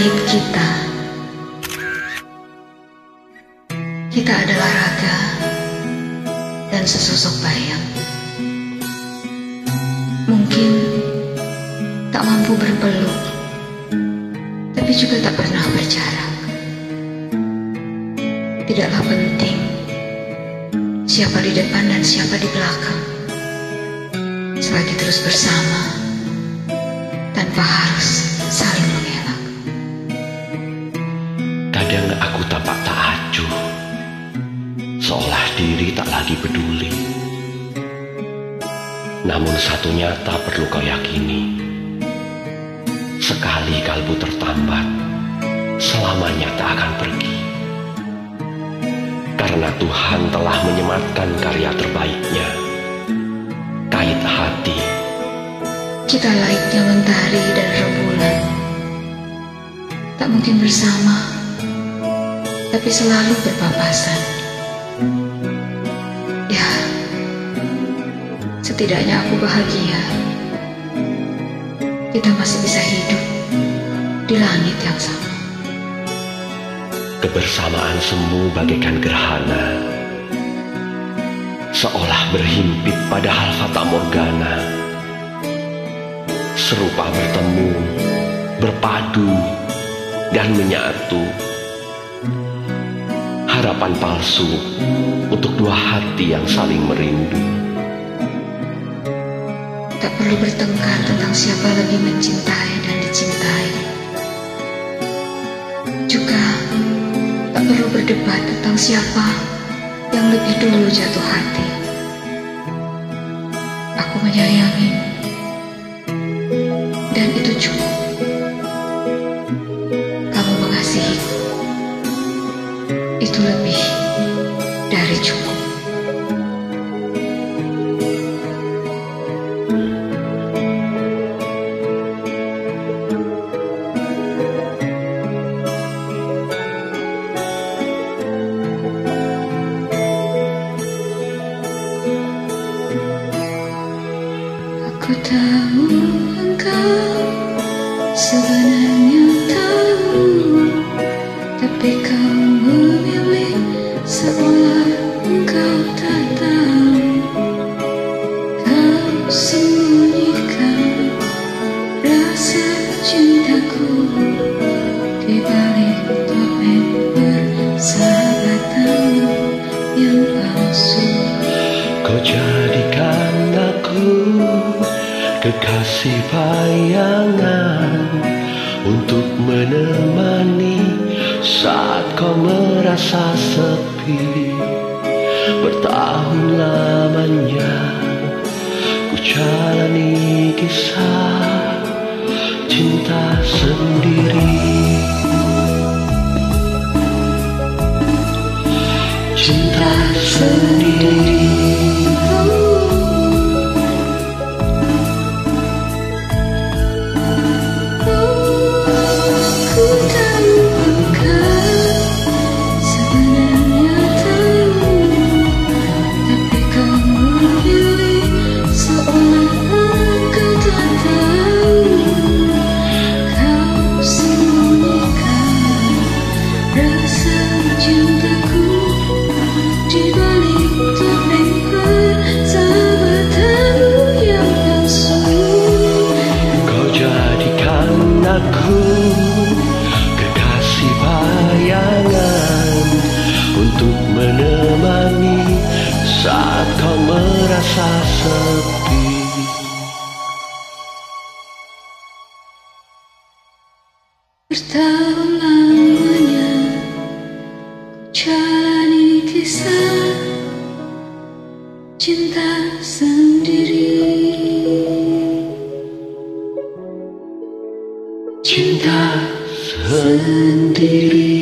kita. Kita adalah raga dan sesosok bayang. Mungkin tak mampu berpeluk, tapi juga tak pernah berjarak. Tidaklah penting siapa di depan dan siapa di belakang. Selagi terus bersama, tanpa harus saling tak acuh, seolah diri tak lagi peduli. Namun satu nyata perlu kau yakini, sekali kalbu tertambat, selamanya tak akan pergi. Karena Tuhan telah menyematkan karya terbaiknya, kait hati Kita laiknya mentari dan rembulan. Tak mungkin bersama, tapi selalu berpapasan. Ya, setidaknya aku bahagia. Kita masih bisa hidup di langit yang sama. Kebersamaan semu bagaikan gerhana Seolah berhimpit padahal fata morgana Serupa bertemu, berpadu, dan menyatu Harapan palsu untuk dua hati yang saling merindu Tak perlu bertengkar tentang siapa lebih mencintai dan dicintai. Juga tak perlu berdebat tentang siapa yang lebih dulu jatuh hati. Aku menyayangi Aku tahu engkau sebenarnya tahu Tapi kau memilih seolah engkau tak tahu. Kau sembunyikan rasa cintaku Di balik topeng persahabatan yang palsu. Kau aku kekasih bayangan Untuk menemani saat kau merasa sepi. Bertahun lamanya ku jalani kisah cinta sendiri. Cinta sendiri merasa sepi. Bertahun lamanya cinta sendiri. Cinta sendiri